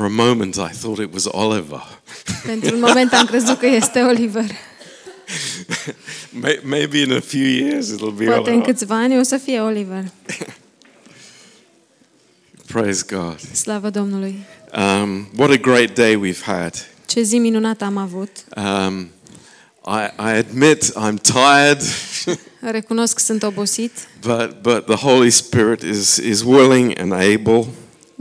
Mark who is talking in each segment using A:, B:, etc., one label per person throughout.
A: For a moment, I thought it was Oliver.
B: Pentru un moment am crezut că este Oliver.
A: May- Maybe in a few years it'll be
B: Poate în
A: Oliver.
B: câțiva ani o să fie Oliver.
A: Praise God.
B: Slavă Domnului.
A: Um, what a great day we've had.
B: Ce zi minunată am avut.
A: Um, I, I admit I'm tired,
B: Recunosc că sunt obosit,
A: but, but the Holy Spirit is, is willing and able,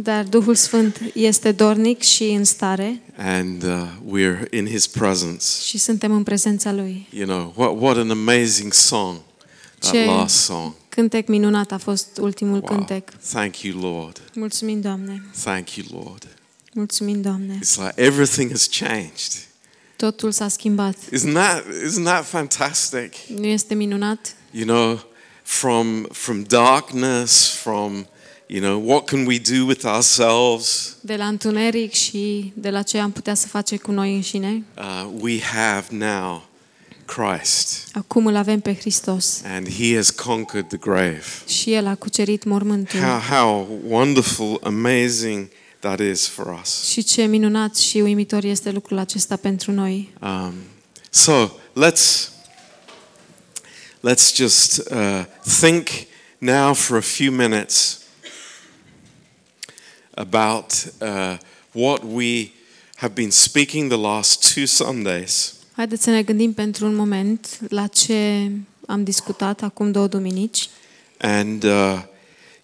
B: dar Duhul Sfânt este dornic și în stare
A: and uh, we're in His presence.
B: și suntem în prezența Lui.
A: You know, what, what an amazing song, that
B: Ce
A: last song.
B: cântec minunat a fost ultimul
A: Wow.
B: cântec.
A: Thank you, Lord.
B: Mulțumim, Doamne.
A: Thank you, Lord.
B: Mulțumim, Doamne.
A: It's like everything has changed.
B: Totul s-a schimbat.
A: Isn't that, isn't that fantastic?
B: Nu este minunat?
A: You know, from, from darkness, from, you know, what can we do with ourselves?
B: De la întuneric și de la ce am putea să facem cu noi înșine.
A: Uh, we have now Christ,
B: Acum îl avem pe Hristos
A: and He has conquered the grave.
B: și El a cucerit mormântul.
A: How, how wonderful, amazing that is for us.
B: Și ce minunat și uimitor este lucrul acesta pentru noi.
A: Um, so let's let's just uh, think now for a few minutes about uh, what we have been speaking the last two Sundays
B: Haideți să ne gândim pentru un moment la ce am discutat acum două duminici.
A: And, uh,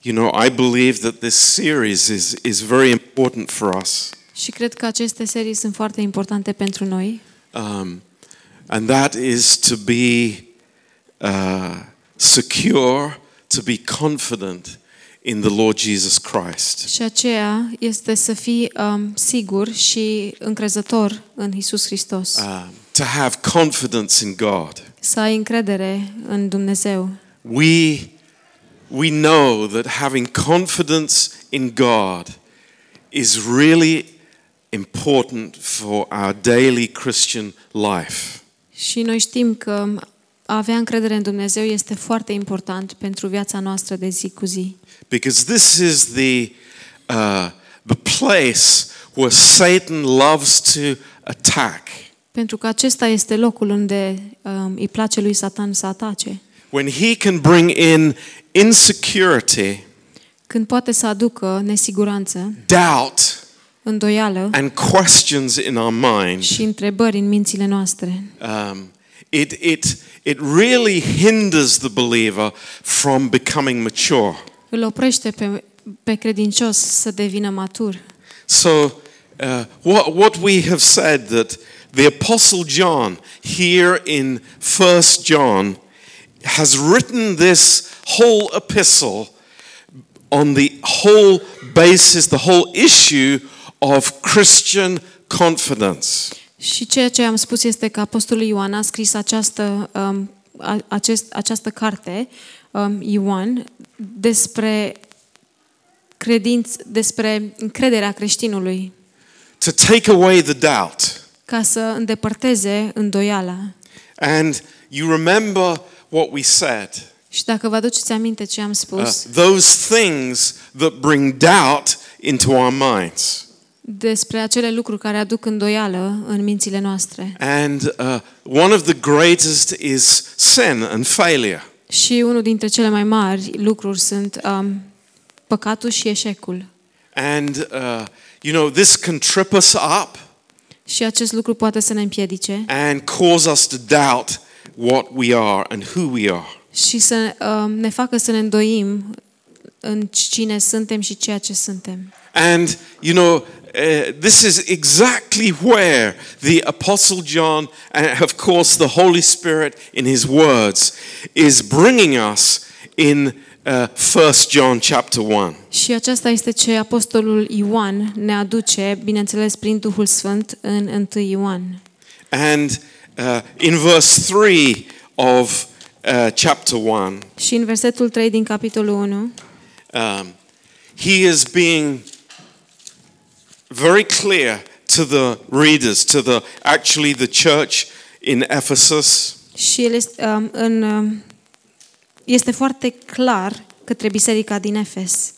A: you know, I believe that this series is, is very important for us.
B: Și cred că aceste serii sunt foarte importante pentru noi.
A: Um, and that is to be uh, secure, to be confident in the Lord Jesus Christ.
B: Și aceea este să fii um, sigur și încrezător în Isus Hristos.
A: Um, to have confidence in God.
B: Să ai încredere în Dumnezeu.
A: We, we know that having confidence in God is really important for our daily Christian life.
B: Și noi știm că a avea încredere în Dumnezeu este foarte important pentru viața noastră de zi cu zi.
A: Because this is the, uh, the place where Satan loves to attack.
B: Pentru că acesta este locul unde um, îi place lui Satan să atace.
A: When he can bring in insecurity,
B: Când poate să aducă nesiguranță,
A: doubt,
B: îndoială
A: and questions in our mind,
B: și întrebări în mințile noastre.
A: um, it, it, it really hinders the believer from becoming mature.
B: Îl oprește pe, pe credincios să devină matur.
A: So, uh, what, what we have said that the Apostle John here in First John has written this whole epistle on the whole basis, the whole issue of Christian confidence.
B: Și ceea ce am spus este că Apostolul Ioan a scris această, um, a, acest, această carte, um, Ioan, despre credinț, despre încrederea creștinului,
A: To take away the doubt.
B: ca să îndepărteze îndoiala.
A: And you remember what we said.
B: Și dacă vă aduceți aminte ce am
A: Uh,
B: spus,
A: those things that bring doubt into our minds.
B: despre acele lucruri care aduc îndoială în mințile noastre.
A: And uh, one of the greatest is sin and failure.
B: Și unul dintre cele mai mari lucruri sunt um, păcatul și eșecul.
A: And, uh, you know, this can trip us up
B: Și acest lucru poate să ne împiedice
A: and cause us to doubt what we are and who we are.
B: și să um, ne facă să ne îndoim în cine suntem și ceea ce suntem.
A: And, you know, uh, this is exactly where the Apostle John, and of course the Holy Spirit in his words, is bringing us in uh, 1 John chapter 1.
B: Și aceasta este ce apostolul Ioan ne aduce, bineînțeles prin Duhul Sfânt, în 1 Ioan.
A: And uh, in verse 3 of uh, chapter 1,
B: Și în versetul 3 din capitolul 1,
A: um, he is being very clear to the readers, to the actually the church in Ephesus,
B: și el este, um, în, um, este foarte clar către biserica din Efes.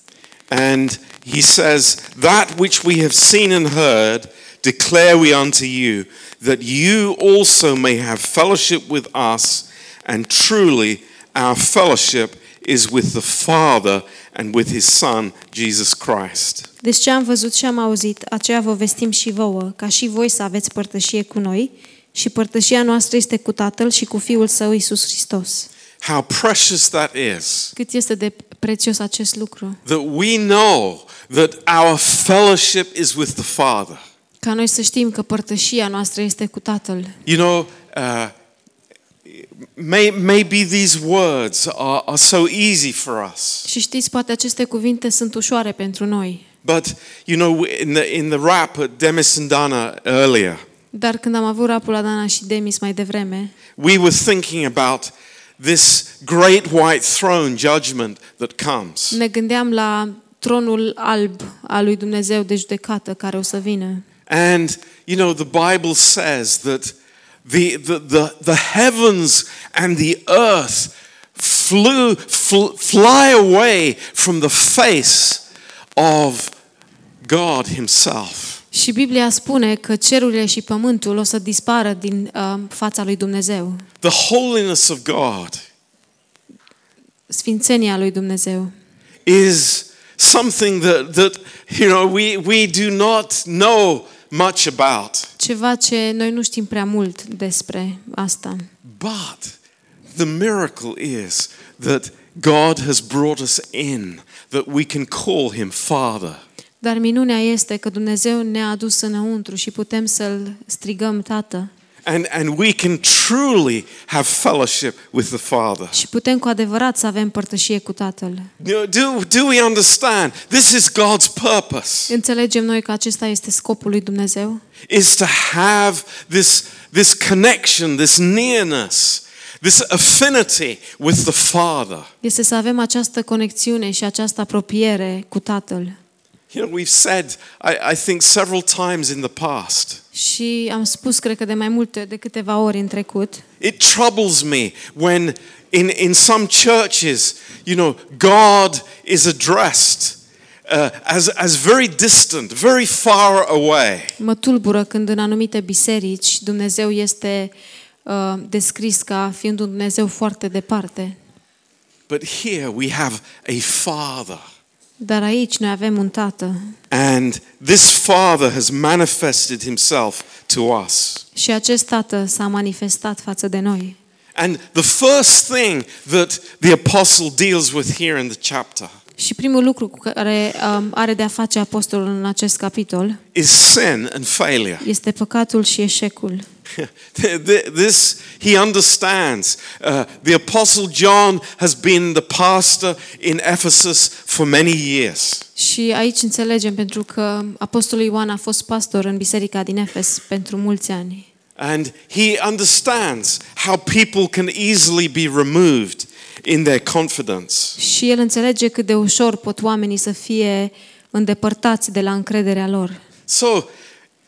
A: And he says, That which we have seen and heard, declare we unto you, that you also may have fellowship with us, and truly our fellowship is with the Father and with his Son, Jesus Christ.
B: Deci ce am văzut și am auzit, aceea vă vestim și vouă, ca și voi să aveți părtășie cu noi, și părtășia noastră este cu Tatăl și cu Fiul Său, Isus Hristos.
A: How precious that is.
B: Cât este de prețios acest lucru.
A: That we know that our fellowship is with the Father.
B: Ca noi să știm că părtășia noastră este cu Tatăl.
A: You know, uh, may, maybe these words are, are so easy for us.
B: Și știți, poate aceste cuvinte sunt ușoare pentru noi.
A: But, you know, in the, in the rap at Demis and Dana earlier,
B: Dar când am avut rapul la Dana și Demis mai devreme,
A: we were thinking about this great white throne judgment that comes.
B: ne gândeam la tronul alb al lui Dumnezeu de judecată care o să vină.
A: And, you know, the Bible says that the, the, the, the heavens and the earth flew, fl- fly away from the face of God Himself.
B: Și Biblia spune că cerurile și pământul o să dispară din uh, fața lui Dumnezeu.
A: The holiness of God
B: Sfințenia lui Dumnezeu
A: is something that, that you know, we, we do not know much about.
B: ceva ce noi nu știm prea mult despre asta.
A: But the miracle is that God has brought us in, that we can call Him Father.
B: Dar minunea este că Dumnezeu ne-a adus înăuntru și putem să-L strigăm Tată.
A: And, and we can truly have fellowship with the Father.
B: Și putem cu adevărat să avem părtășie cu Tatăl.
A: You know, Do, do we understand? This is God's purpose,
B: Înțelegem noi că acesta este scopul lui Dumnezeu?
A: is to have this, this connection, this nearness, this affinity with the Father.
B: Este să avem această conexiune și această apropiere cu Tatăl.
A: You know, we've said, I, I think, several times in the past,
B: Și am spus, cred că de mai multe, de câteva ori în trecut,
A: it troubles me when in, in some churches, you know, God is addressed uh, as, as very distant, very far away.
B: mă tulbură când în anumite biserici Dumnezeu este uh, descris ca fiind un Dumnezeu foarte departe.
A: But here we have a Father.
B: Dar aici noi avem un Tată
A: And this Father has manifested himself to us.
B: și acest Tată s-a manifestat față de noi.
A: And the first thing that the apostle deals with here in the chapter
B: Și primul lucru cu care um, are de a face apostolul în acest capitol
A: is sin and failure.
B: este păcatul și eșecul.
A: this he understands. Uh, the apostle John has been the pastor in Ephesus for many years.
B: Și aici înțelegem pentru că apostolul Ioan a fost pastor în biserica din Efes pentru mulți ani.
A: And he understands how people can easily be removed in their confidence.
B: Și el înțelege cât de ușor pot oamenii să fie îndepărtați de la încrederea lor.
A: So,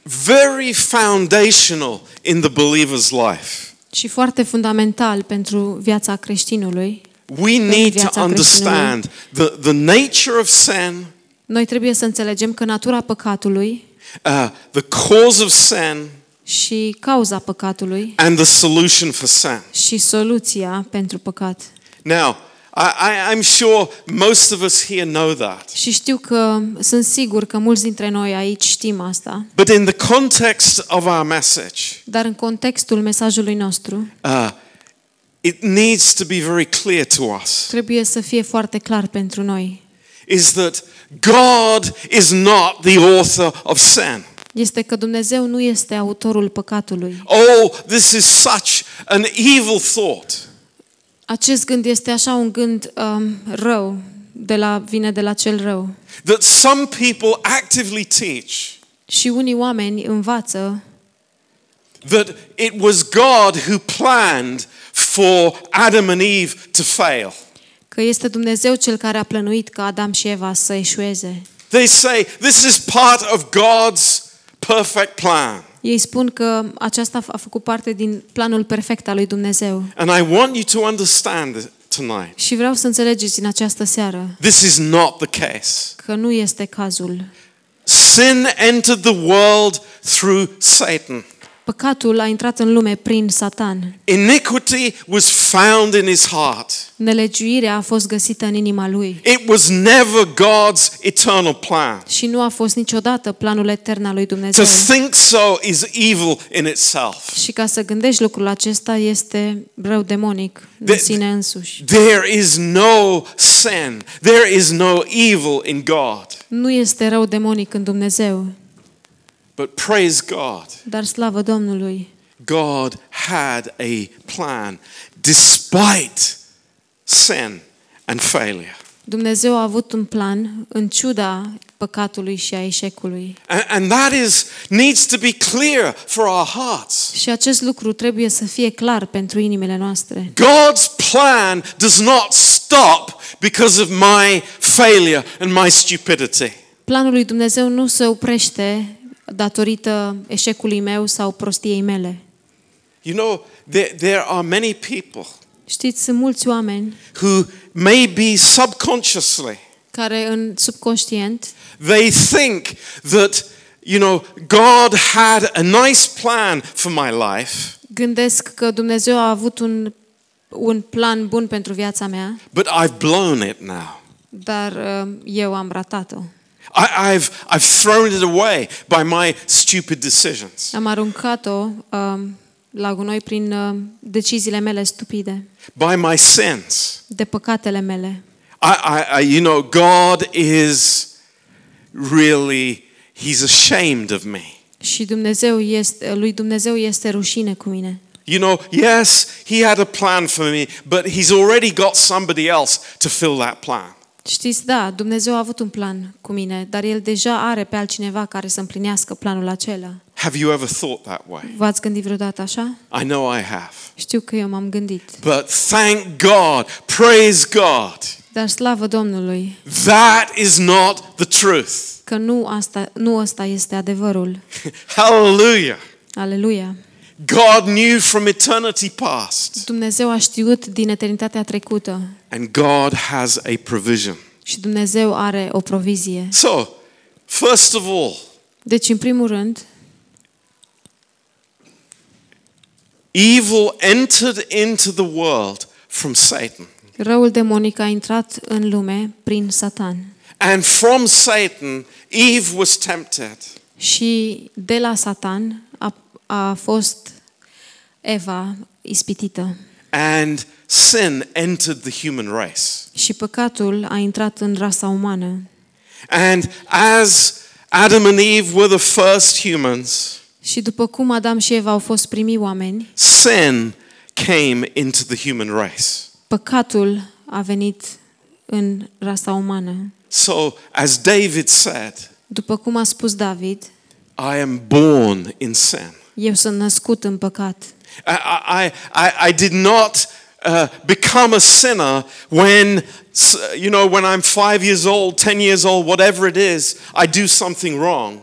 A: very foundational in the believer's life.
B: Și foarte fundamental pentru viața creștinului,
A: We need to
B: viața
A: understand the, the nature of sin,
B: noi trebuie să înțelegem că natura păcatului
A: uh, the cause of sin,
B: și cauza păcatului
A: and the solution for sin.
B: și soluția pentru păcat.
A: Now, I, I, I'm sure most of us here know that.
B: Și știu că sunt sigur că mulți dintre noi aici știm asta,
A: But in the context of our message,
B: dar în contextul mesajului nostru
A: uh, it needs to be very clear to us
B: trebuie să fie foarte clar pentru noi.
A: is that God is not the author of sin.
B: Este că Dumnezeu nu este autorul păcatului.
A: Oh, this is such an evil thought.
B: Acest gând este așa un gând um, rău, de la, vine de la cel rău.
A: That some people actively teach
B: Și unii oameni învață
A: that it was God who planned for Adam and Eve to fail.
B: că este Dumnezeu cel care a plănuit ca Adam și Eva să eșueze.
A: They say this is part of God's perfect plan.
B: Ei spun că aceasta a făcut parte din planul perfect al lui Dumnezeu.
A: And I want you to understand tonight.
B: Și vreau să înțelegeți în această seară
A: This is not the case.
B: că nu este cazul.
A: Sin entered the world through Satan.
B: Păcatul a intrat în lume prin Satan.
A: Iniquity was found in his heart.
B: Nelegiuirea a fost găsită în inima lui
A: It was never God's eternal plan.
B: și nu a fost niciodată planul etern al lui
A: To
B: Dumnezeu.
A: think so is evil in itself.
B: Și ca să gândești lucrul acesta este rău demonic în
A: The-
B: sine însuși.
A: There is no sin. There is no evil in God.
B: Nu este rău demonic în Dumnezeu,
A: But praise God.
B: dar slavă Domnului.
A: God had a plan despite sin and failure.
B: Dumnezeu a avut un plan în ciuda păcatului și a eșecului.
A: And, and that is needs to be clear for our hearts.
B: Și acest lucru trebuie să fie clar pentru inimile noastre.
A: God's plan does not stop because of my failure and my stupidity.
B: Planul lui Dumnezeu nu se oprește datorită eșecului meu sau prostiei mele.
A: You know, there, there are many people
B: Știți, sunt mulți oameni
A: who maybe subconsciously
B: care în subconștient
A: they think that you know God had a nice plan for my life,
B: gândesc că Dumnezeu a avut un, un plan bun pentru viața mea,
A: but I've blown it now.
B: dar uh, eu am ratat-o.
A: I, I've I've thrown it away by my stupid decisions.
B: Am aruncat-o um, la gunoi prin uh, deciziile mele stupide,
A: By my sins.
B: de păcatele mele.
A: I, I, I you know, God is really He's ashamed of me.
B: Și Dumnezeu este, lui Dumnezeu este rușine cu mine.
A: You know, yes, He had a plan for me, but He's already got somebody else to fill that plan.
B: Știți, da, Dumnezeu a avut un plan cu mine, dar El deja are pe altcineva care să împlinească planul acela.
A: Have you ever thought that way?
B: V-ați gândit vreodată așa?
A: I know I have.
B: Știu că eu m-am gândit.
A: But thank God, praise God.
B: Dar slavă Domnului
A: That is not the truth.
B: că nu asta, nu asta este adevărul.
A: Hallelujah.
B: Aleluia!
A: God knew from eternity past,
B: Dumnezeu a știut din eternitatea trecută
A: and God has a provision.
B: și Dumnezeu are o provizie.
A: So, first of all,
B: Deci, în primul rând,
A: evil entered into the world from Satan.
B: răul demonic a intrat în lume prin Satan.
A: And from Satan, Eve was tempted.
B: Și de la Satan a, a fost Eva ispitită.
A: And sin entered the human race.
B: Și păcatul a intrat în rasa umană.
A: And as Adam and Eve were the first humans,
B: Și după cum Adam și Eva au fost primii oameni,
A: sin came into the human race.
B: păcatul a venit în rasa umană.
A: So, as David said,
B: După cum a spus David,
A: I am born in sin.
B: Eu sunt născut în păcat.
A: I, I, I, I did not uh, become a sinner when, s- you know, when I'm five years old, ten years old, whatever it is, I do something wrong.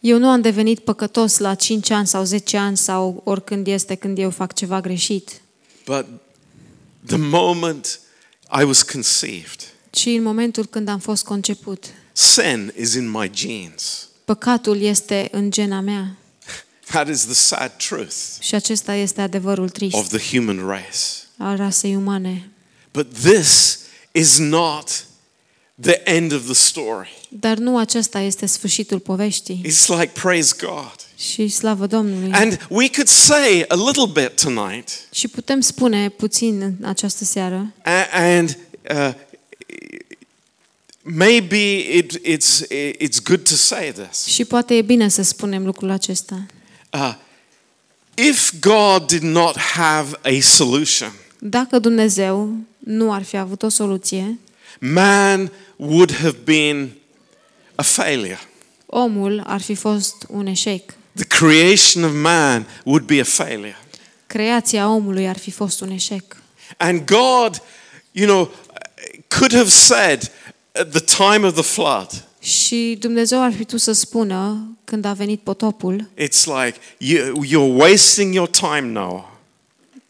B: Eu nu am devenit păcătos la 5 ani sau 10 ani sau oricând este când eu fac ceva greșit,
A: But the moment I was conceived,
B: ci în momentul când am fost conceput.
A: sin is in my genes.
B: Păcatul este în gena mea
A: That is the sad truth
B: și acesta este adevărul
A: of
B: trist
A: the human race.
B: al rasei umane.
A: But this is not the end of the story.
B: Dar nu acesta este sfârșitul poveștii.
A: It's like, praise God.
B: Și slavă Domnului.
A: And we could say a little bit tonight,
B: Și putem spune puțin în această seară
A: a- and uh, maybe it, it's, it's good to say this.
B: și poate e bine să spunem lucrul acesta.
A: Uh, if God did not have a solution,
B: Dacă Dumnezeu nu ar fi avut o soluție,
A: man would have been a failure.
B: omul ar fi fost un eșec.
A: The creation of man would be a failure.
B: Creația omului ar fi fost un eșec.
A: And God, you know, could have said at the time of the flood,
B: Și Dumnezeu ar fi putut să spună când a venit potopul,
A: it's like, you, you're wasting your time, Noah.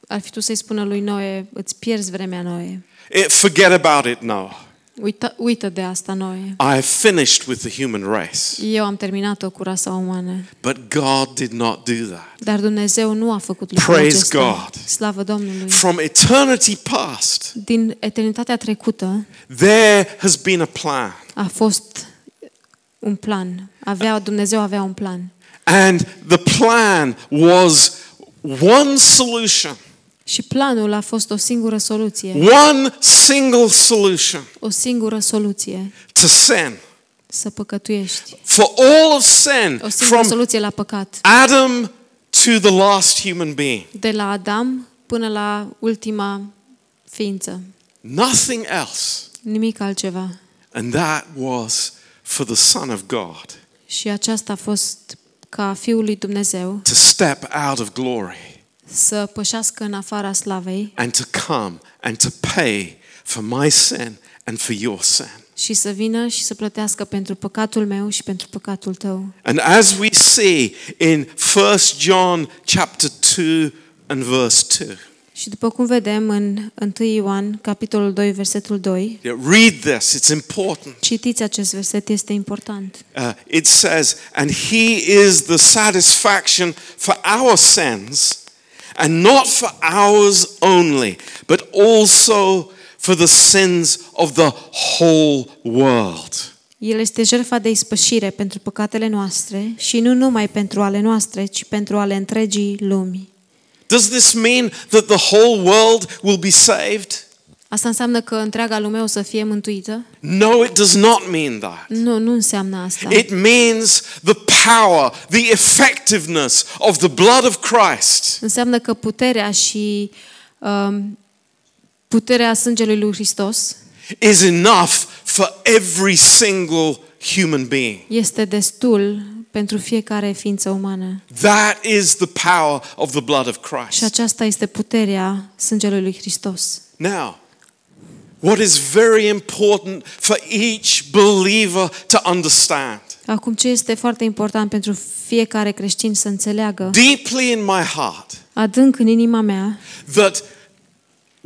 B: ar fi tu să-i spună lui Noe, îți pierzi vremea Noe.
A: Eh, forget about it, Noah.
B: Uită, uită de asta Noe.
A: I have finished with the human race.
B: Eu am terminat-o cu rasa umană.
A: But God did not do that.
B: Dar Dumnezeu nu a făcut lucrul
A: Praise
B: acesta.
A: God.
B: Slavă Domnului.
A: From eternity past,
B: Din eternitatea trecută
A: there has been a plan.
B: a fost un plan. Avea, Dumnezeu avea un plan.
A: And the plan was one solution,
B: Și planul a fost o singură soluție.
A: one single solution
B: O singură soluție.
A: to sin.
B: Să păcătuiești.
A: For all of sin,
B: O singură
A: from
B: soluție la păcat.
A: Adam to the last human being.
B: De la Adam până la ultima ființă.
A: Nothing else.
B: Nimic altceva.
A: And that was for the Son of God
B: Și aceasta a fost ca Fiul lui Dumnezeu
A: to step out of glory
B: să pășească în afara slavei
A: and to come and to pay for my sin and for your sin.
B: și să vină și să plătească pentru păcatul meu și pentru păcatul tău.
A: And as we see in 1 John chapter 2 and verse 2,
B: Și după cum vedem în 1 Ioan, capitolul 2, versetul 2,
A: yeah, read this, it's important.
B: citiți acest verset, este important.
A: Uh, it says, And he is the satisfaction for our sins, and not for ours only, but also for the sins of the whole world.
B: El este jertfa de ispășire pentru păcatele noastre și nu numai pentru ale noastre, ci pentru ale întregii lumi.
A: Does this mean that the whole world will be saved?
B: Asta înseamnă că întreaga lume o să fie mântuită?
A: No, it does not mean that.
B: Nu, nu înseamnă asta.
A: It means the power, the effectiveness of the blood of Christ
B: Înseamnă că puterea și um, puterea sângelui lui Hristos
A: is enough for every single human being.
B: este destul pentru fiecare ființă umană.
A: That is the power of the blood of
B: Și
A: Christ.
B: aceasta este puterea sângelui lui Hristos.
A: Now, what is very important for each believer to understand,
B: Acum ce este foarte important pentru fiecare creștin să înțeleagă
A: deeply in my heart,
B: adânc în inima mea
A: that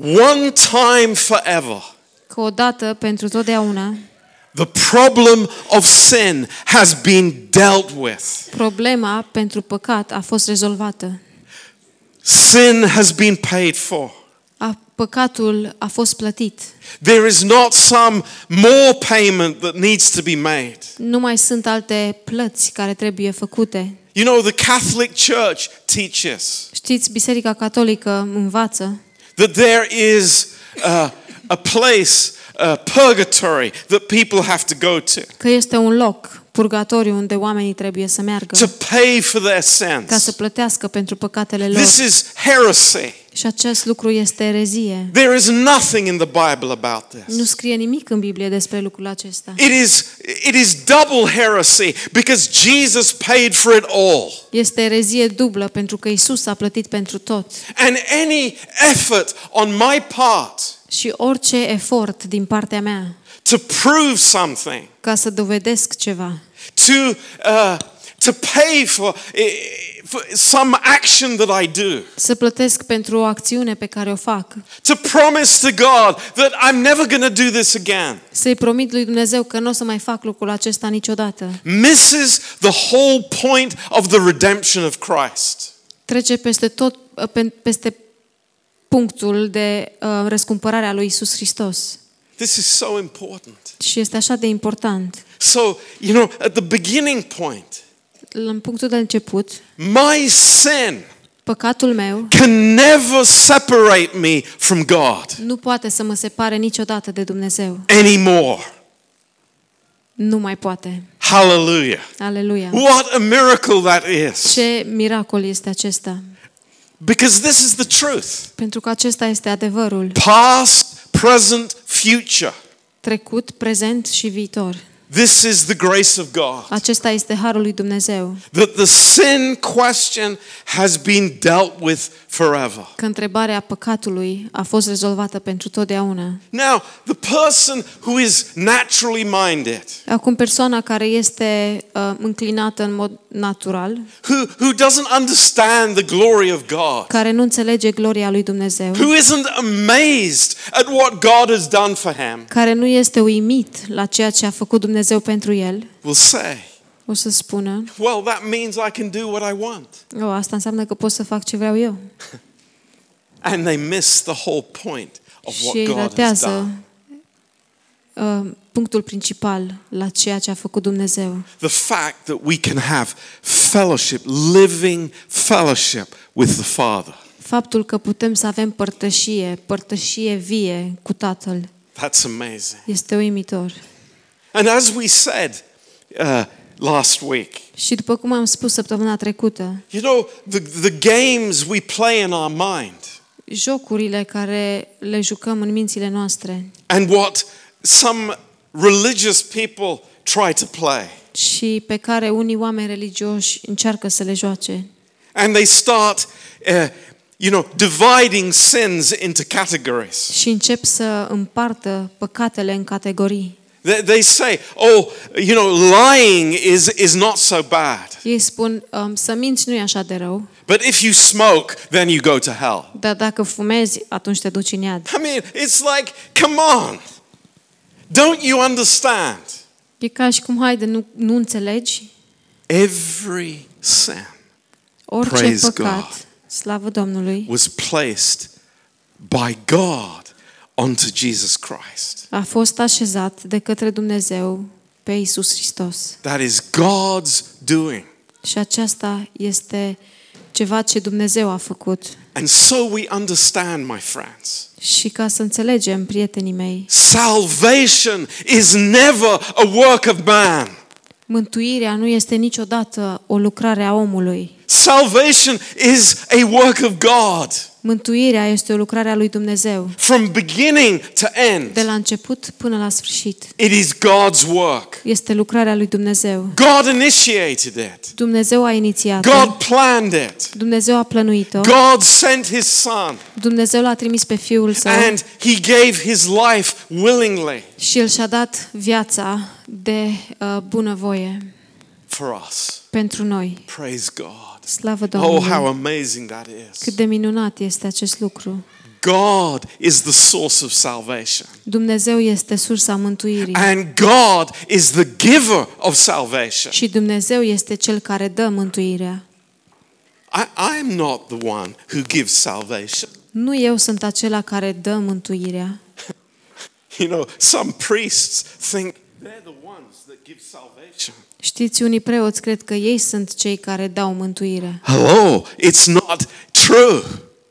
A: one time forever,
B: că odată pentru totdeauna
A: the problem of sin has been dealt with.
B: problema pentru păcat a fost rezolvată.
A: Sin has been paid for.
B: A, păcatul a fost plătit.
A: There is not some more payment that needs to be made.
B: Nu mai sunt alte plăți care trebuie făcute.
A: You know, the Catholic Church teaches
B: Știți, Biserica Catolică învață
A: that there is uh, a place, uh, purgatory, that people have to go to.
B: că este un loc, purgatoriu, unde oamenii trebuie să meargă
A: to pay for their
B: ca să
A: sins.
B: plătească pentru păcatele lor.
A: This is heresy.
B: Și acest lucru este erezie.
A: There is nothing in the Bible about
B: Nu
A: this.
B: scrie nimic în Biblie despre lucrul acesta.
A: It is, it is double heresy because Jesus paid for it all.
B: Este erezie dublă pentru că Isus a plătit pentru tot.
A: And any effort on my part
B: Și orice efort din partea mea
A: to prove something,
B: ca să dovedesc ceva,
A: to, uh, to pay for, eh, for some action that I do,
B: să plătesc pentru o acțiune pe care o fac,
A: to promise to God that I'm never going to do this again,
B: să-i promit lui Dumnezeu că nu o să mai fac lucrul acesta niciodată,
A: misses the whole point of the redemption of Christ.
B: trece peste tot, pe- peste punctul de uh, răscumpărare a lui Isus Hristos.
A: This is so important.
B: Și este așa de important.
A: So, you know, at the beginning point,
B: În punctul de început,
A: my sin
B: păcatul meu
A: can never separate me from God
B: nu poate să mă separe niciodată de Dumnezeu.
A: anymore.
B: Nu mai poate.
A: Hallelujah.
B: Aleluia.
A: What a miracle that is.
B: Ce miracol este acesta?
A: Because this is the truth.
B: Pentru că acesta este adevărul.
A: Past, present, future.
B: Trecut, prezent și viitor.
A: This is the grace of God.
B: Acesta este harul lui Dumnezeu.
A: That the sin question has been dealt with forever.
B: Că întrebarea păcatului a fost rezolvată pentru totdeauna.
A: Now, the person who is naturally minded,
B: Acum persoana care este uh, înclinată în mod natural,
A: who, who doesn't understand the glory of God,
B: care nu înțelege gloria lui Dumnezeu,
A: who isn't amazed at what God has done for him,
B: care nu este uimit la ceea ce a făcut Dumnezeu pentru el,
A: will say,
B: o să spună,
A: Well, that means I can do what I want.
B: o, asta înseamnă că pot să fac ce vreau eu.
A: And they miss the whole point of what
B: Și
A: God has
B: ratează
A: done.
B: uh, punctul principal la ceea ce a făcut Dumnezeu.
A: The fact that we can have fellowship, living fellowship with the Father.
B: Faptul că putem să avem părtășie, părtășie vie cu Tatăl,
A: That's amazing.
B: este uimitor.
A: And as we said uh, last week,
B: Și după cum am spus săptămâna trecută,
A: you know, the, the games we play in our mind
B: jocurile care le jucăm în mințile noastre
A: and what some religious people try to play.
B: și pe care unii oameni religioși încearcă să le joace
A: And they start, uh, you know, dividing sins into categories.
B: și încep să împartă păcatele în categorii.
A: They, they say, oh, you know, lying is, is not so bad.
B: Ei spun, um, să minți nu e așa de rău,
A: But if you smoke, then you go to hell.
B: dar dacă fumezi, atunci te duci în iad.
A: I mean, it's like, come on. Don't you understand?
B: E ca și cum, haide, nu, nu înțelegi?
A: Every sin
B: Orice
A: Praise
B: păcat,
A: God.
B: slavă Domnului,
A: was placed by God onto Jesus Christ.
B: a fost așezat de către Dumnezeu pe Isus Hristos.
A: That is God's doing.
B: Și aceasta este ceva ce Dumnezeu a făcut.
A: And so we understand, my friends.
B: Și ca să înțelegem, prietenii mei,
A: Salvation is never a work of man.
B: mântuirea nu este niciodată o lucrare a omului.
A: Salvation is a work of God
B: Mântuirea este o lucrare a lui Dumnezeu.
A: from beginning to end.
B: De la început până la sfârșit.
A: It is God's work.
B: Este lucrarea lui Dumnezeu.
A: God initiated it.
B: Dumnezeu a inițiat
A: God planned it.
B: Dumnezeu a plănuit-o.
A: God sent his son
B: Dumnezeu l-a trimis pe Fiul Său
A: and he gave his life willingly
B: și El și-a dat viața de uh, bunăvoie
A: for us.
B: pentru noi.
A: Praise God.
B: Slavă
A: Oh, how
B: Domnului!
A: amazing that
B: Cât
A: is.
B: de minunat este acest lucru.
A: God is the source of salvation.
B: Dumnezeu este sursa mântuirii
A: And God is the giver of salvation.
B: și Dumnezeu este Cel care dă mântuirea.
A: I, I'm not the one who gives salvation.
B: Nu eu sunt acela care dă mântuirea.
A: You know, some priests think they're the ones that give salvation.
B: Știți, unii preoți cred că ei sunt cei care dau mântuire.
A: Hello, it's not true.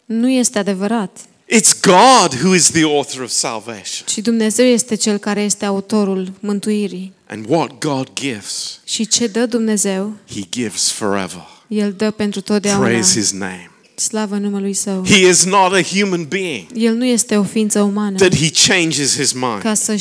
B: Nu este adevărat.
A: It's God who is the author of salvation.
B: Și Dumnezeu este Cel care este autorul mântuirii.
A: And what God gives,
B: Și ce dă Dumnezeu,
A: He gives forever.
B: El dă pentru totdeauna.
A: Praise His name.
B: Slavă numele Său.
A: He is not a human being
B: El nu este o ființă umană
A: that He changes His mind.
B: ca, să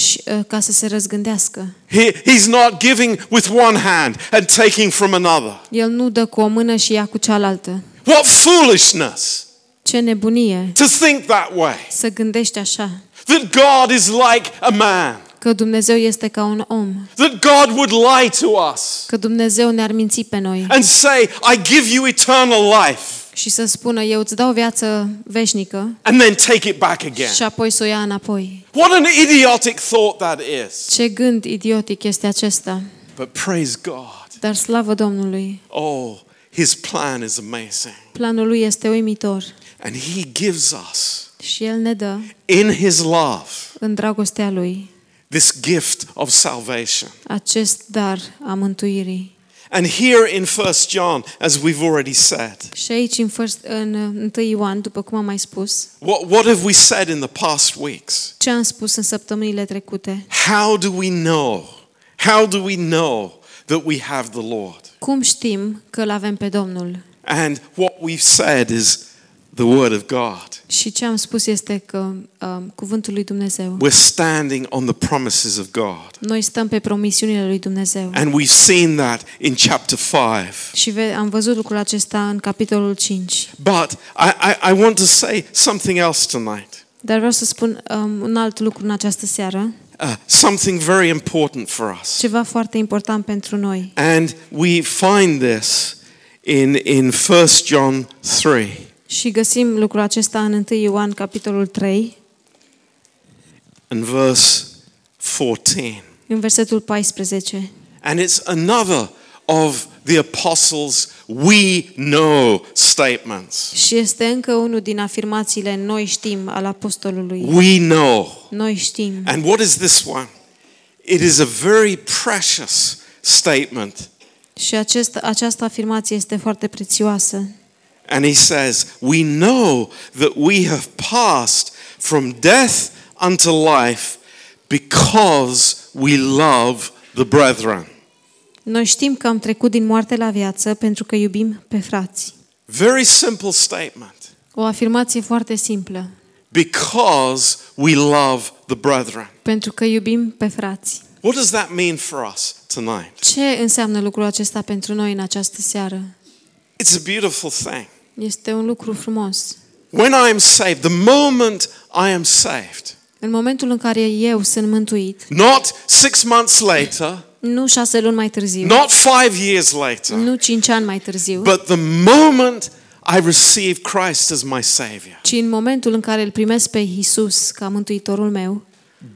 B: ca să se răzgândească.
A: He, he's not giving with one hand and taking from another.
B: El nu dă cu o mână și ia cu cealaltă.
A: What foolishness
B: Ce nebunie
A: to think that way.
B: să gândești așa,
A: That God is like a man.
B: că Dumnezeu este ca un om,
A: That God would lie to us
B: că Dumnezeu ne-ar minți pe noi
A: and say, I give you eternal life,
B: și să spună, eu îți dau viață veșnică
A: and then take it back again.
B: și apoi să o ia înapoi.
A: What an idiotic thought that is.
B: Ce gând idiotic este acesta.
A: But praise God.
B: Dar slavă Domnului,
A: Oh, his plan is amazing.
B: planul lui este uimitor
A: And he gives us,
B: și El ne dă,
A: in his love,
B: în dragostea Lui,
A: this gift of salvation.
B: acest dar a mântuirii.
A: And here in 1 John, as we've already said,
B: Și aici, în, first, în 1 Ioan, după cum am mai spus,
A: what, what have we said in the past weeks?
B: ce am spus în săptămânile trecute?
A: How do we know? How do we know that we have the Lord?
B: Cum știm că îl avem pe Domnul?
A: And what we've said is the Word of God.
B: Și ce am spus este că um, cuvântul lui Dumnezeu.
A: We're standing on the promises of God.
B: Noi stăm pe promisiunile lui Dumnezeu.
A: And we've seen that in chapter 5.
B: Și ve- am văzut lucrul acesta în capitolul 5.
A: But I, I, I want to say something else tonight.
B: Dar vreau să spun um, un alt lucru în această seară,
A: Uh, something very important for us.
B: ceva foarte important pentru noi.
A: And we find this in, in 1 John 3.
B: Și găsim lucrul acesta în 1 Ioan capitolul 3,
A: and verse 14.
B: în versetul 14.
A: And it's another of the apostles' we know statements.
B: Și este încă unul din afirmațiile noi știm al apostolului.
A: We know.
B: Noi știm.
A: And what is this one? It is a very precious statement.
B: Și acest, această afirmație este foarte prețioasă.
A: And he says, We know that we have passed from death unto life because we love the brethren.
B: Noi știm că am trecut din moarte la viață pentru că iubim pe frați.
A: Very simple statement.
B: O afirmație foarte simplă.
A: Because we love the brethren.
B: Pentru că iubim pe frați.
A: What does that mean for us tonight?
B: Ce înseamnă lucrul acesta pentru noi în această seară?
A: It's a beautiful thing.
B: Este un lucru frumos.
A: When I am saved, the moment I am saved,
B: În momentul în care eu sunt mântuit,
A: not six months later,
B: nu șase luni mai târziu,
A: not five years later,
B: nu cinci ani mai târziu,
A: but the moment I receive Christ as my Savior,
B: ci în momentul în care îl primesc pe Isus ca mântuitorul meu,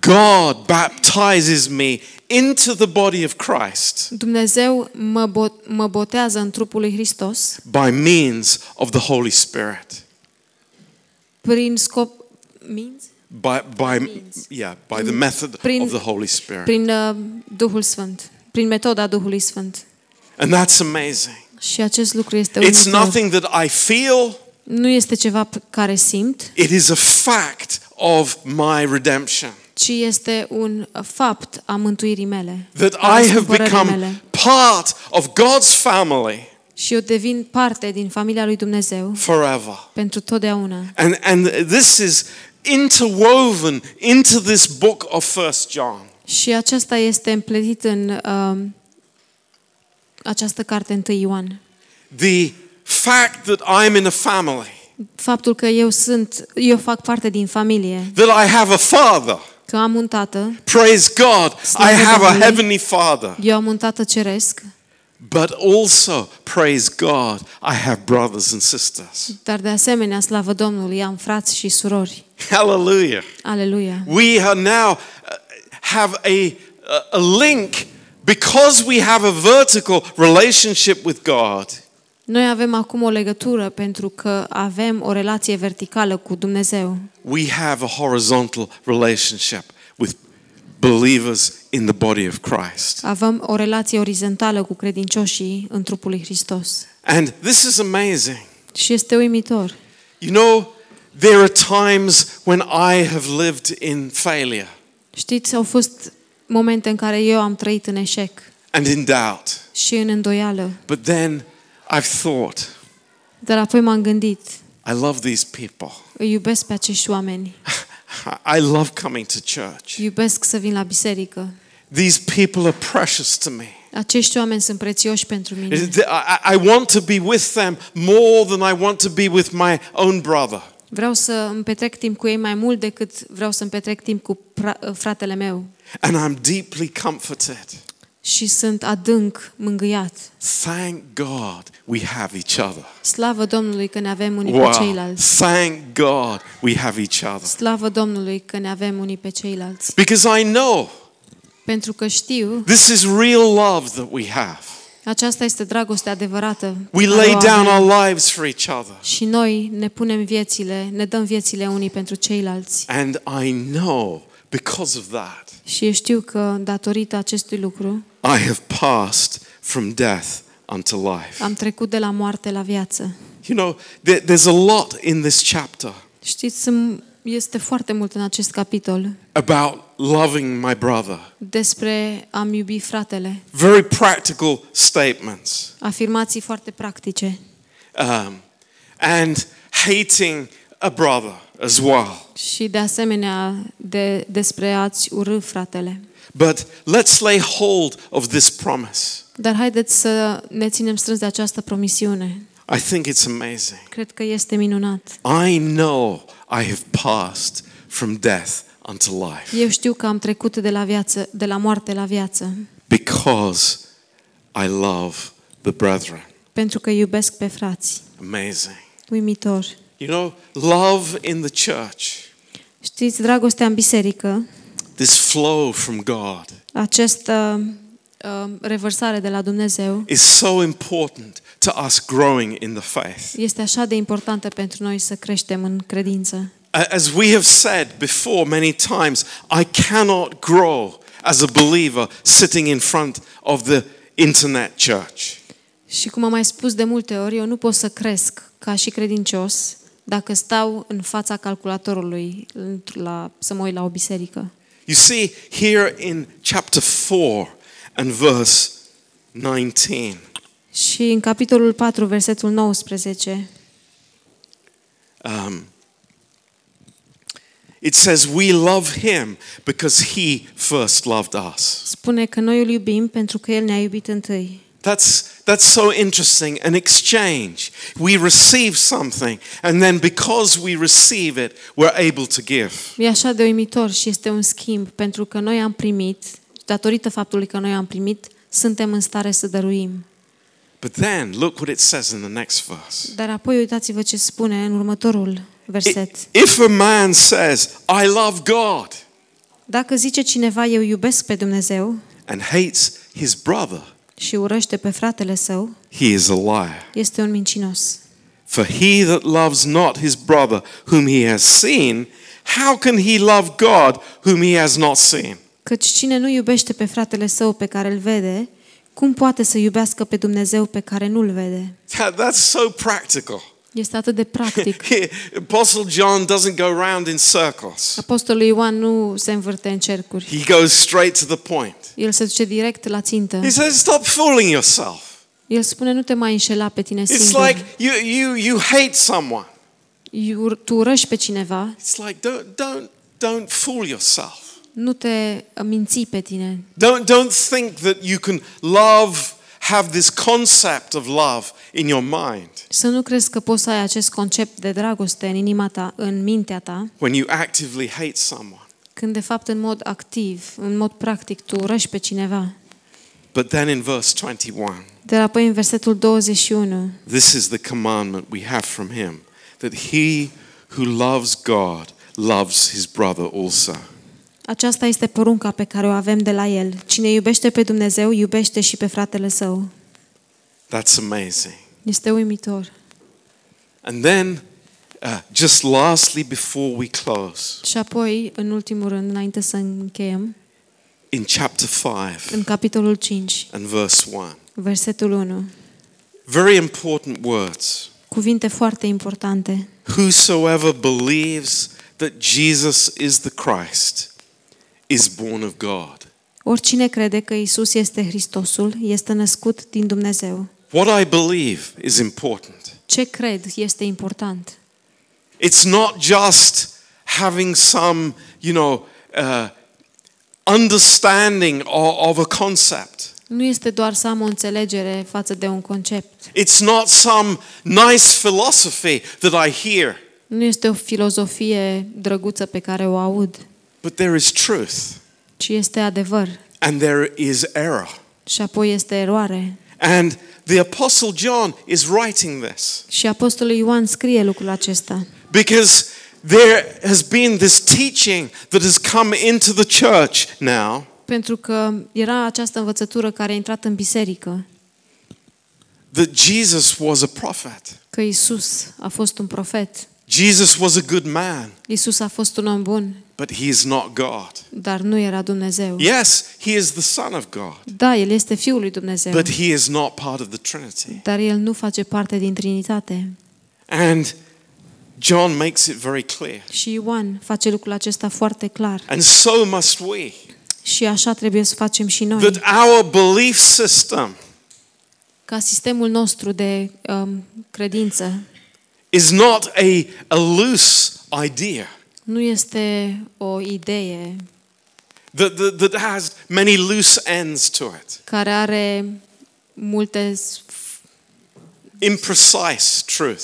A: God baptizes me into the body of Christ
B: Dumnezeu mă, bot, mă botează în trupul lui Hristos
A: by means of the Holy Spirit.
B: prin scop means?
A: By, by,
B: means.
A: yeah, by the method
B: Prin-
A: of the Holy Spirit.
B: prin uh, Duhul Sfânt, prin metoda Duhului Sfânt.
A: And that's amazing.
B: Și acest lucru este
A: It's
B: uimitor.
A: nothing that I feel,
B: Nu este ceva pe care simt,
A: it is a fact of my redemption.
B: Ci este un fapt a mântuirii mele.
A: That
B: a
A: I have
B: răscumpărării
A: become
B: mele.
A: part of God's family
B: Și eu devin parte din familia lui Dumnezeu
A: forever.
B: pentru totdeauna.
A: And, and this is interwoven into this book of First John.
B: Și aceasta este împletit în um, această carte 1 Ioan.
A: The fact that I'm in a family,
B: Faptul că eu sunt, eu fac parte din familie,
A: that I have a father.
B: Că am un tată,
A: Praise God, I
B: Slavă
A: have a
B: Domnului.
A: heavenly father.
B: eu am un tată ceresc,
A: But also, praise God, I have brothers and sisters.
B: dar de asemenea, slavă Domnului, am frați și surori.
A: Hallelujah.
B: Aleluia!
A: We are now uh, have a, a link because we have a vertical relationship with God.
B: Noi avem acum o legătură pentru că avem o relație verticală cu Dumnezeu.
A: We have a horizontal relationship with believers in the body of Christ.
B: Avem o relație orizontală cu credincioșii în trupul lui Hristos.
A: And this is amazing.
B: Și este uimitor.
A: You know, there are times when I have lived in failure
B: Știți, au fost momente în care eu am trăit în eșec
A: and in doubt.
B: și în îndoială,
A: But then I've thought,
B: dar apoi m-am gândit,
A: I love these people.
B: îi iubesc pe acești oameni,
A: I love coming to church.
B: iubesc să vin la biserică.
A: These people are precious to me.
B: Acești oameni sunt prețioși pentru mine.
A: I, I want to be with them more than I want to be with my own brother.
B: Vreau să îmi petrec timp cu ei mai mult decât vreau să îmi petrec timp cu pra- fratele meu.
A: And I'm deeply comforted.
B: Și sunt adânc mângâiat.
A: Thank God we have each other.
B: Slavă Domnului că ne avem unii pe
A: Wow.
B: ceilalți.
A: Thank God we have each other.
B: Slavă Domnului că ne avem unii pe ceilalți.
A: Because I know
B: Pentru că știu,
A: this is real love that we have.
B: aceasta este dragoste adevărată.
A: We
B: care
A: lay
B: o
A: down
B: avem.
A: our lives for each other.
B: Și noi ne punem viețile, ne dăm viețile unii pentru ceilalți.
A: And I know because of that,
B: Și eu știu că datorită acestui lucru
A: I have passed from death unto life.
B: am trecut de la moarte la viață.
A: You know, there, there's a lot in this chapter
B: Știți, sunt- este foarte mult în acest capitol
A: about loving my brother.
B: despre am iubi fratele.
A: Very practical statements.
B: Afirmații foarte practice.
A: Um, and hating a brother as well.
B: Și de asemenea de, despre a-ți urâ fratele.
A: But let's lay hold of this promise.
B: Dar haideți să ne ținem strâns de această promisiune.
A: I think it's amazing.
B: Cred că este minunat.
A: I know I have passed from death unto life
B: Eu știu că am trecut de la viață, de la moarte la viață,
A: because I love the brethren.
B: pentru că iubesc pe frați.
A: Amazing.
B: Uimitor.
A: You know, love in the church,
B: Știți, dragostea în biserică,
A: this flow from God,
B: această uh, revărsare de la Dumnezeu,
A: is so important to us growing in the faith.
B: este așa de importantă pentru noi să creștem în credință.
A: A- As we have said before many times, I cannot grow as a believer sitting in front of the internet church.
B: Și cum am mai spus de multe ori, eu nu pot să cresc ca și credincios dacă stau în fața calculatorului într- la, să mă uit la o biserică.
A: You see, here in chapter 4 and verse 19,
B: Și în capitolul 4, versetul 19,
A: um, it says, We love him because he first loved us.
B: spune că noi îl iubim pentru că el ne-a iubit întâi.
A: That's, that's so interesting. An exchange. We receive something, and then because we receive it, we're able to give.
B: E așa de uimitor și este un schimb pentru că noi am primit, datorită faptului că noi am primit, suntem în stare să dăruim.
A: But then, look what it says in the next verse.
B: Dar apoi uitați-vă ce spune în următorul verset.
A: I- If a man says, I love God,
B: Dacă zice cineva eu iubesc pe Dumnezeu
A: and hates his brother,
B: și urăște pe fratele său,
A: he is a liar.
B: este un mincinos.
A: For he that loves not his brother whom he has seen, how can he love God whom he has not seen?
B: Căci cine nu iubește pe fratele său pe care îl vede, cum poate să iubească pe Dumnezeu pe care nu-l vede?
A: That- That's so practical.
B: Este atât de practic.
A: Apostle John doesn't go round in circles.
B: Apostolul Ioan nu se învârte în cercuri.
A: He goes straight to the point.
B: El se duce direct la țintă.
A: He says, Stop fooling yourself.
B: El spune, nu te mai înșela pe tine
A: It's
B: singur.
A: like you, you, you hate someone.
B: Iur- Tu urăști pe cineva,
A: It's like, don't, don't, don't fool yourself.
B: nu te minți pe tine.
A: Don't, don't think that you can love, have this concept of love in your mind
B: Să nu crezi că poți să ai acest concept de dragoste în inima ta, în mintea ta,
A: when you actively hate someone.
B: când de fapt în mod activ, în mod practic, tu urăști pe cineva.
A: But then in verse 21,
B: Dar apoi în versetul 21,
A: this is the commandment we have from him that he who loves God loves his brother also.
B: Aceasta este porunca pe care o avem de la el. Cine iubește pe Dumnezeu, iubește și pe fratele său.
A: That's amazing.
B: Este uimitor.
A: And then, uh, just lastly, before we close,
B: Și apoi, în ultimul rând, înainte să încheiem,
A: in chapter 5
B: în capitolul 5,
A: and verse 1,
B: versetul 1,
A: very important words.
B: cuvinte foarte importante.
A: Whosoever believes that Jesus is the Christ is born of God.
B: Oricine crede că Isus este Hristosul, este născut din Dumnezeu.
A: What I believe is important.
B: Ce cred este important.
A: It's not just having some, you know, uh, understanding of, of a concept.
B: Nu este doar să am o înțelegere față de un concept.
A: It's not some nice philosophy that I hear,
B: Nu este o filozofie drăguță pe care o aud,
A: but there is truth
B: ci este adevăr.
A: and there is error.
B: Și apoi este eroare.
A: And the Apostle John is writing this
B: Și Apostolul Ioan scrie lucrul acesta.
A: because there has been this teaching that has come into the church now
B: Pentru că era această învățătură care a intrat în biserică,
A: that Jesus was a prophet.
B: că Isus a fost un profet.
A: Jesus was a good man,
B: Isus a fost un om bun,
A: but he is not God.
B: dar nu era Dumnezeu.
A: Yes, he is the Son of God,
B: Da, El este Fiul lui Dumnezeu,
A: but he is not part of the Trinity.
B: dar El nu face parte din Trinitate.
A: And John makes it very clear.
B: Și Ioan face lucrul acesta foarte clar.
A: And so must we.
B: Și așa trebuie să facem și noi.
A: That our belief system
B: Ca sistemul nostru de um, credință
A: is not a, a loose idea
B: nu este o idee
A: that, that, that has many loose ends to it,
B: care are multe s-
A: imprecise truth.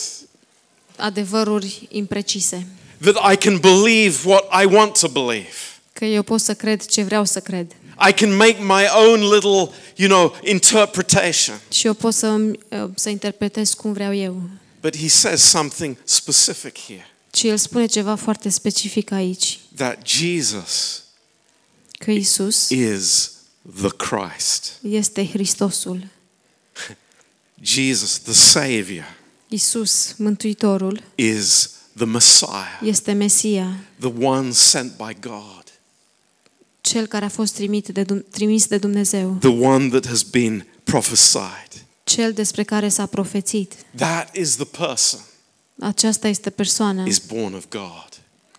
B: adevăruri imprecise.
A: That I can believe what I want to believe.
B: Că eu pot să cred ce vreau să cred.
A: I can make my own little, you know, interpretation.
B: Și eu pot să, îmi- să interpretez cum vreau eu.
A: But he says something specific here
B: Și el spune ceva foarte specific aici.
A: that Jesus
B: Că Isus
A: is the Christ.
B: este Hristosul.
A: Jesus, the Savior,
B: Isus, Mântuitorul,
A: is the Messiah,
B: este Mesia,
A: the one sent by God,
B: cel care a fost trimit de, Dum- trimis de Dumnezeu,
A: the one that has been prophesied.
B: cel despre care s-a profețit.
A: That is the person
B: Aceasta este persoana
A: is born of God.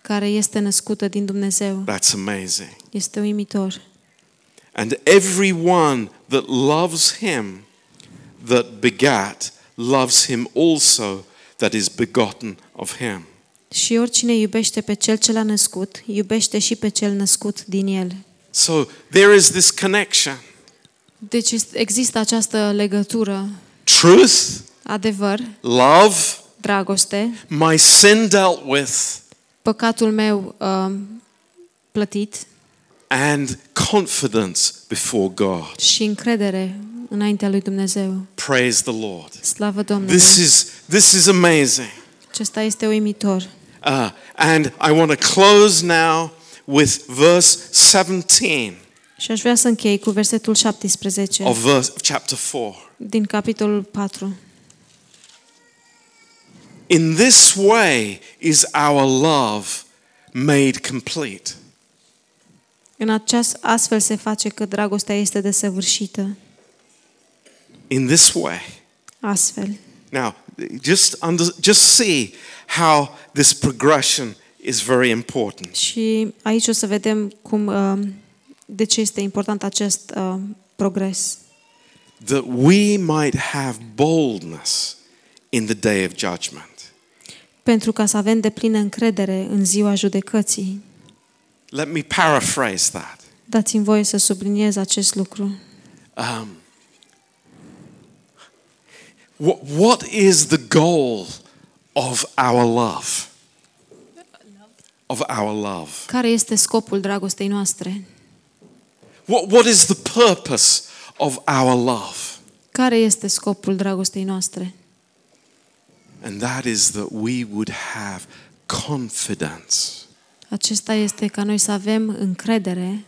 B: care este născută din Dumnezeu.
A: That's amazing.
B: Este uimitor.
A: And everyone that loves him that begat loves him also that is begotten of him.
B: Și oricine iubește pe cel ce l-a născut, iubește și pe cel născut din el.
A: So there is this connection.
B: Deci este- există această legătură,
A: Truth,
B: adevăr,
A: love,
B: dragoste,
A: my sin dealt with,
B: păcatul meu uh, plătit
A: and confidence before God.
B: și încredere înaintea lui Dumnezeu.
A: Praise the Lord.
B: Slavă Domnului!
A: This is this is amazing.
B: Acesta este uimitor.
A: Uh, and I want to close now with verse 17
B: Și aș vrea să închei cu versetul 17
A: of verse of chapter 4.
B: din capitolul 4.
A: In this way is our love made complete.
B: În aceast, astfel se face că dragostea este desăvârșită.
A: In this way.
B: Astfel.
A: Now, just under, just see how this progression is very important.
B: Și aici o să vedem cum, uh, de ce este important acest uh, progres.
A: That we might have boldness in the day of judgment.
B: Pentru ca să avem de plină încredere în ziua judecății.
A: Let me paraphrase that.
B: Dați-mi voie să subliniez acest lucru.
A: Um, what, what is the goal of our love? Of our love.
B: Care este scopul dragostei noastre?
A: What, what is the purpose of our love?
B: Care este scopul dragostei noastre?
A: And that is that we would have confidence
B: Acesta este ca noi să avem încredere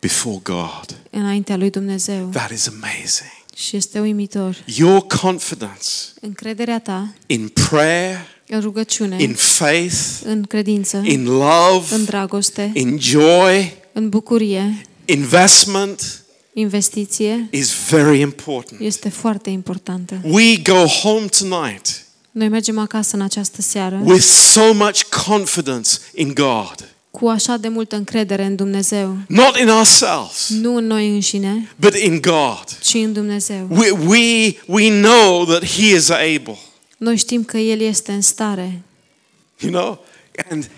A: before God.
B: înaintea lui Dumnezeu.
A: That is amazing.
B: Și este uimitor.
A: Your confidence
B: Încrederea ta
A: in prayer,
B: în rugăciune,
A: in faith,
B: în credință,
A: in love,
B: în dragoste,
A: in joy,
B: în bucurie,
A: investment
B: investiție,
A: is very important.
B: este foarte importantă.
A: We go home tonight
B: Noi mergem acasă în această seară
A: with so much confidence in God.
B: cu așa de multă încredere în Dumnezeu.
A: Not in ourselves,
B: Nu în noi înșine,
A: but in God.
B: ci în Dumnezeu.
A: We, we, we know that He is able,
B: Noi știm că El este în stare
A: you know, and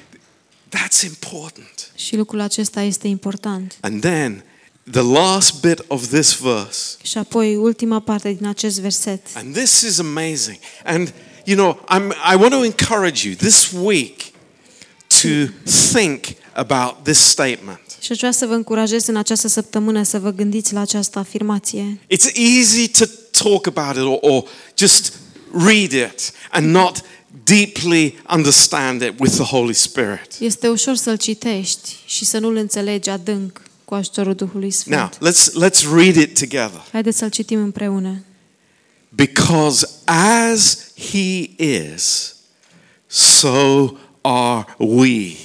A: that's important.
B: și lucrul acesta este important.
A: And then the last bit of this verse,
B: Și apoi ultima parte din acest verset.
A: and this is amazing. And, you know, I'm, I want to encourage you this week to think about this statement.
B: Și aș vrea să vă încurajez în această săptămână să vă gândiți la această afirmație.
A: It's easy to talk about it or, or just read it and not deeply understand it with the Holy Spirit.
B: Este ușor să-l citești și să nu-l înțelegi adânc cu ajutorul Duhului
A: Now,
B: Sfânt.
A: let's, let's read it together.
B: Haideți să-l citim împreună.
A: Because as He is, so are we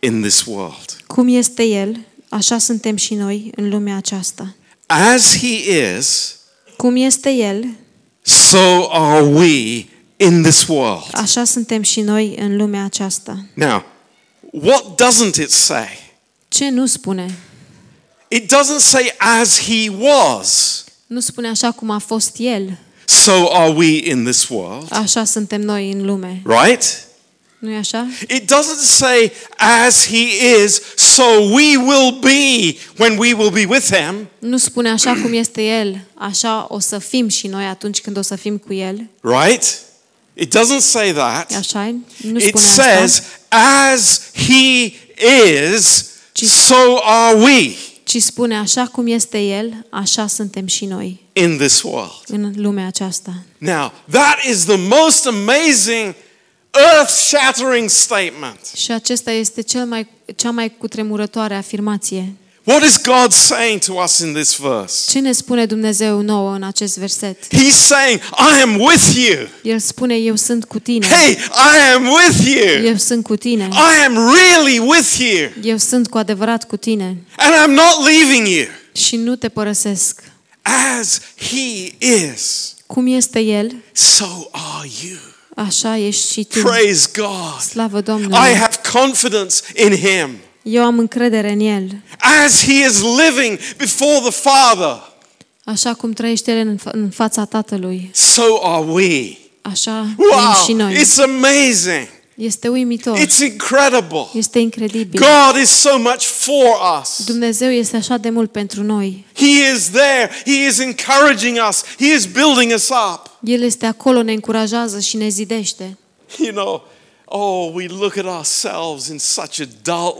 A: in this world.
B: Cum este El, așa suntem și noi în lumea aceasta.
A: As He is,
B: Cum este El,
A: so are we in this world.
B: așa suntem și noi în lumea aceasta.
A: Now, what doesn't it say?
B: Ce nu spune?
A: It doesn't say as He was.
B: Nu spune așa cum a fost El.
A: So are we in this world.
B: Așa suntem noi în lume.
A: Right?
B: nu e așa?
A: It doesn't say, as he is, so we will be when we will be with him.
B: Nu spune așa cum este El, așa o să fim și noi atunci când o să fim cu El.
A: Right? It doesn't say that.
B: Așa e? Nu
A: It
B: spune
A: says,
B: asta,
A: as he is,
B: Ci-
A: so are we
B: ci spune așa cum este El, așa suntem și noi
A: in this world.
B: în lumea aceasta.
A: Now, that is the most amazing, earth shattering statement.
B: Și acesta este cel mai, cea mai cutremurătoare afirmație.
A: What is God saying to us in this verse?
B: Ce ne spune Dumnezeu nouă în acest verset?
A: He's saying, I am with you.
B: El spune, eu sunt cu tine.
A: Hey, I am with you.
B: Eu sunt cu tine.
A: I am really with you.
B: Eu sunt cu adevărat cu tine.
A: And I'm not leaving you.
B: Și nu te părăsesc.
A: As he is,
B: Cum este El,
A: so are you.
B: așa ești și tu.
A: Praise God.
B: Slavă
A: I
B: Domnului.
A: have confidence in him.
B: Eu am încredere în El.
A: As he is living before the Father,
B: Așa cum trăiește El în, fa- în fața Tatălui,
A: so are we.
B: așa trăim și
A: Wow,
B: noi.
A: it's amazing.
B: Este uimitor.
A: It's incredible.
B: Este incredibil.
A: God is so much for us.
B: Dumnezeu este așa de mult pentru noi.
A: He is there. He is encouraging us. He is building us up.
B: El este acolo, ne încurajează și ne zidește.
A: You know, oh, we look at ourselves in such a dull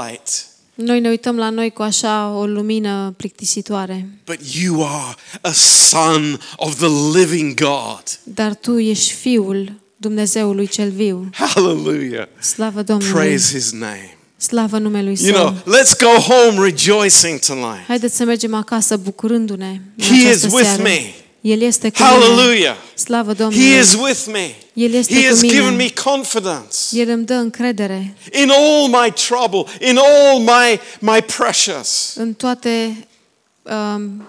A: light.
B: Noi ne uităm la noi cu așa o lumină plictisitoare.
A: But you are a son of the living God.
B: Dar tu ești fiul Dumnezeului cel viu.
A: Hallelujah.
B: Slavă Domnului.
A: Praise his name.
B: Slavă numelui
A: You
B: Său.
A: know, let's go home rejoicing tonight.
B: Haideți să mergem acasă bucurându-ne în
A: He
B: această
A: is with
B: seară.
A: me.
B: El este cu mine.
A: Hallelujah.
B: Slavă
A: He
B: Domnului.
A: is with me.
B: El este
A: He
B: cu
A: has
B: mine.
A: given me confidence
B: El îmi dă încredere
A: in all my trouble, in all my, my precious.
B: în toate um,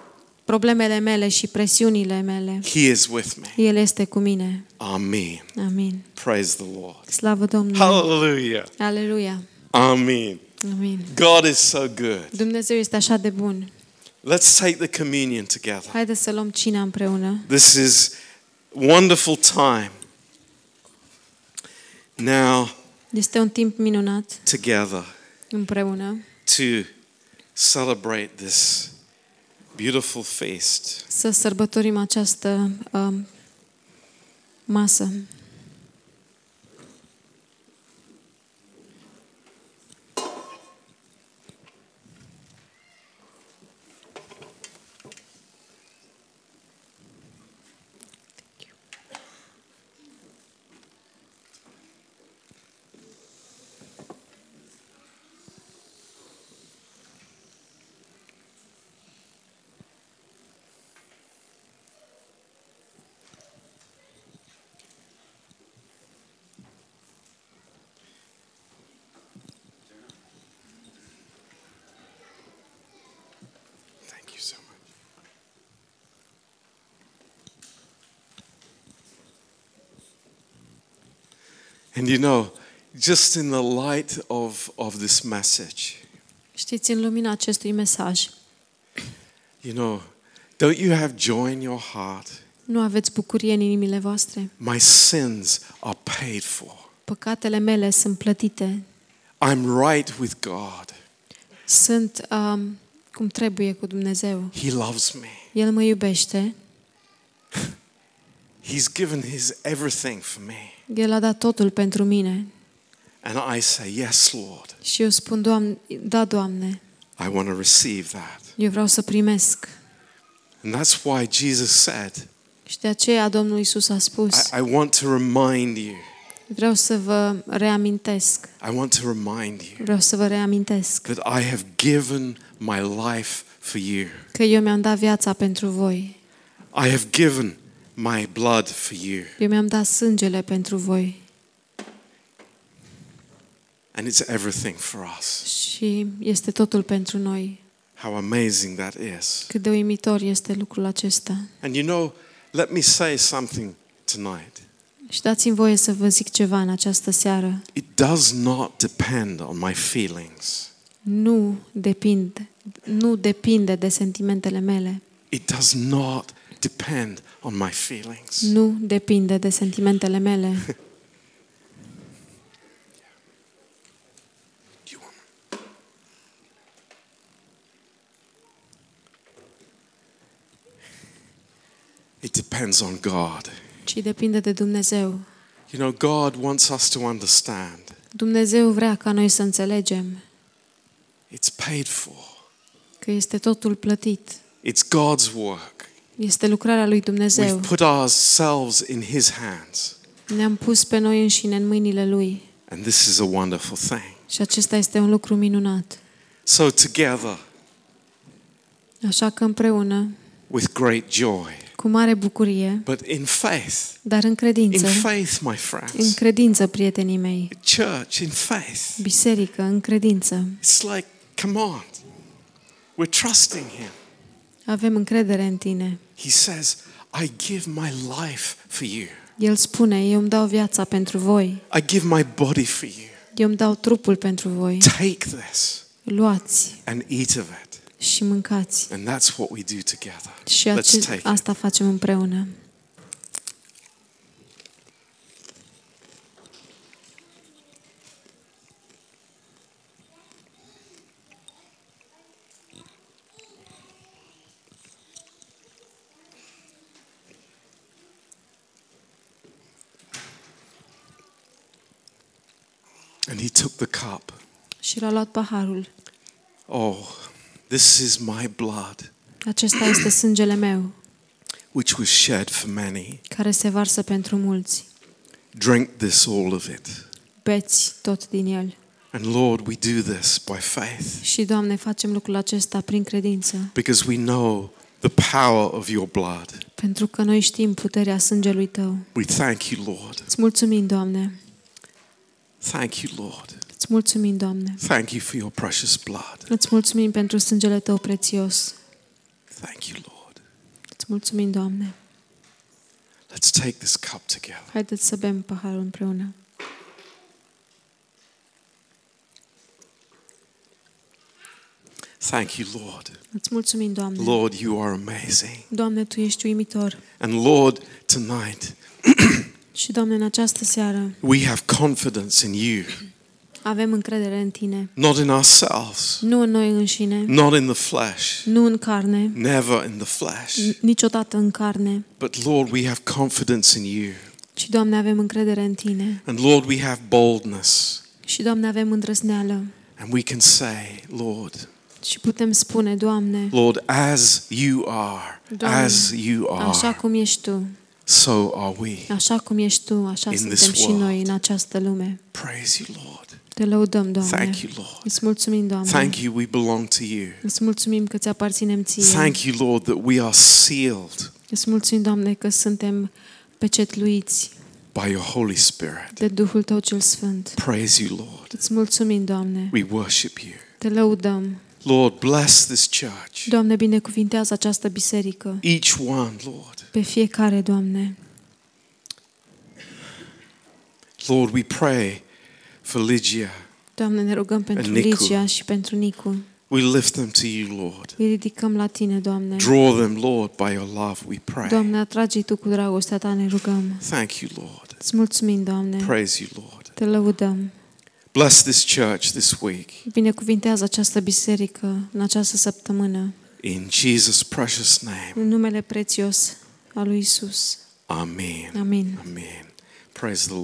B: problemele mele și presiunile mele.
A: He is with me.
B: El este cu mine.
A: Amen.
B: Amin.
A: Praise the Lord.
B: Slavă Domnului.
A: Hallelujah.
B: Aleluia.
A: Amen.
B: Amin.
A: God is so good.
B: Dumnezeu este așa de bun.
A: Let's take the communion together.
B: Haideți să luăm cina împreună.
A: This is wonderful time. Now,
B: Este un timp minunat
A: together
B: împreună
A: to celebrate this beautiful feast.
B: să sărbătorim această um, masă.
A: And you know, just in the light of, of this message,
B: Știți, în lumina acestui mesaj,
A: you know, don't you have joy in your heart?
B: nu aveți bucurie în inimile voastre.
A: My sins are paid for.
B: Păcatele mele sunt plătite.
A: I'm right with God.
B: Sunt um, cum trebuie cu Dumnezeu.
A: He loves me.
B: El mă iubește.
A: He's given his everything for me.
B: El a dat totul pentru mine.
A: And I say, Yes, Lord,
B: Și eu spun, Doamne, da, Doamne,
A: I want to receive that.
B: eu vreau să primesc.
A: And that's why Jesus said,
B: Și de aceea Domnul Isus a spus,
A: I, I want to remind you.
B: vreau să vă reamintesc,
A: I want to remind you
B: vreau să vă reamintesc
A: that I have given my life for you.
B: că eu mi-am dat viața pentru voi.
A: I have given my blood for you.
B: Eu mi-am dat sângele pentru voi.
A: And it's everything for us.
B: Și este totul pentru noi.
A: How amazing that is.
B: Cât de uimitor este lucrul acesta.
A: And you know, let me say something tonight.
B: Și dați-mi voie să vă zic ceva în această seară.
A: It does not depend on my feelings.
B: Nu depinde, nu depinde de sentimentele mele.
A: It does not depend on my feelings.
B: Nu depinde de sentimentele mele.
A: Do you want It depends on God.
B: ci depinde de Dumnezeu.
A: You know, God wants us to understand
B: Dumnezeu vrea ca noi să înțelegem
A: it's paid for,
B: că este totul plătit.
A: it's God's work.
B: Este lucrarea lui Dumnezeu.
A: We've put ourselves in His hands,
B: Ne-am pus pe noi înșine în mâinile lui
A: and this is a wonderful thing.
B: și acesta este un lucru minunat.
A: So, together,
B: Așa că împreună,
A: with great joy,
B: cu mare bucurie,
A: but in faith,
B: dar în
A: in
B: credință,
A: faith, my
B: în
A: friends,
B: credință, prietenii mei,
A: church, in faith.
B: biserică, în credință,
A: It's like, come on, we're trusting Him.
B: avem încredere în tine.
A: He says, I give my life for you,
B: El spune, eu îmi dau viața pentru voi,
A: I give my body for you.
B: eu îmi dau trupul pentru voi.
A: Take this
B: Luați
A: and eat of it.
B: și mâncați.
A: And that's what we do together.
B: Și
A: Let's
B: acest,
A: take it.
B: asta facem împreună.
A: He took the cup.
B: Și l-a luat paharul.
A: Oh, this is my blood,
B: Acesta este sângele meu,
A: which was shed for many.
B: care se varsă pentru mulți.
A: Drink this, all of it.
B: Beți tot din el.
A: And Lord, we do this by faith
B: Și, Doamne, facem lucrul acesta prin credință,
A: because we know the power of your blood.
B: pentru că noi știm puterea sângelui Tău.
A: We thank you, Lord.
B: Îți mulțumim, Doamne.
A: Thank you, Lord.
B: Îți mulțumim, Doamne.
A: Thank you for your precious blood.
B: Îți mulțumim pentru sângele Tău prețios.
A: Thank you, Lord.
B: Îți mulțumim, Doamne.
A: Let's take this cup together.
B: Haideți să bem paharul împreună.
A: Thank you, Lord.
B: Îți mulțumim, Doamne.
A: Lord, you are amazing.
B: Doamne, Tu ești uimitor.
A: And Lord, tonight
B: Și, Doamne, în această seară
A: we have confidence in you,
B: avem încredere în Tine.
A: not in ourselves,
B: Nu în noi înșine,
A: not in the flesh,
B: nu în carne,
A: never in the flesh.
B: n- niciodată în carne,
A: But Lord, we have confidence in you.
B: ci, Doamne, avem încredere în Tine.
A: And Lord, we have boldness.
B: Și, Doamne, avem îndrăzneală.
A: And we can say, Lord,
B: Și putem spune, Doamne,
A: Lord, as you are,
B: Doamne,
A: as you
B: așa
A: are,
B: cum ești Tu,
A: so are we.
B: așa cum ești Tu, așa
A: In
B: suntem
A: this
B: și
A: world.
B: noi în această lume.
A: Praise you, Lord.
B: Te lăudăm, Doamne.
A: Thank you, Lord.
B: Îți mulțumim, Doamne.
A: Thank you, we belong to you.
B: Îți mulțumim că ți aparținem Ție.
A: Thank you, Lord, that we are sealed
B: Îți mulțumim, Doamne, că suntem pecetluiți
A: by your Holy Spirit.
B: de Duhul Tău cel Sfânt.
A: Praise you, Lord.
B: Îți mulțumim, Doamne.
A: We worship you.
B: Te lăudăm.
A: Lord, bless this church.
B: Doamne, binecuvintează această biserică.
A: Each one, Lord.
B: Pe fiecare, Doamne.
A: Lord, we pray for Lygia.
B: Doamne, ne rugăm pentru
A: Nicu.
B: Ligia și pentru Nicu.
A: We lift them to you, Lord.
B: Îi ridicăm la Tine, Doamne.
A: Draw them, Lord, by your love, we pray.
B: Doamne, atrage Tu cu dragostea Ta, ne rugăm.
A: Thank you, Lord.
B: Îți mulțumim, Doamne.
A: Praise you, Lord.
B: Te lăudăm.
A: Bless this church this week.
B: Binecuvintează această biserică în această săptămână.
A: In Jesus' precious name.
B: În numele prețios al lui Isus.
A: Amen.
B: Amin.
A: Amen. Praise the Lord.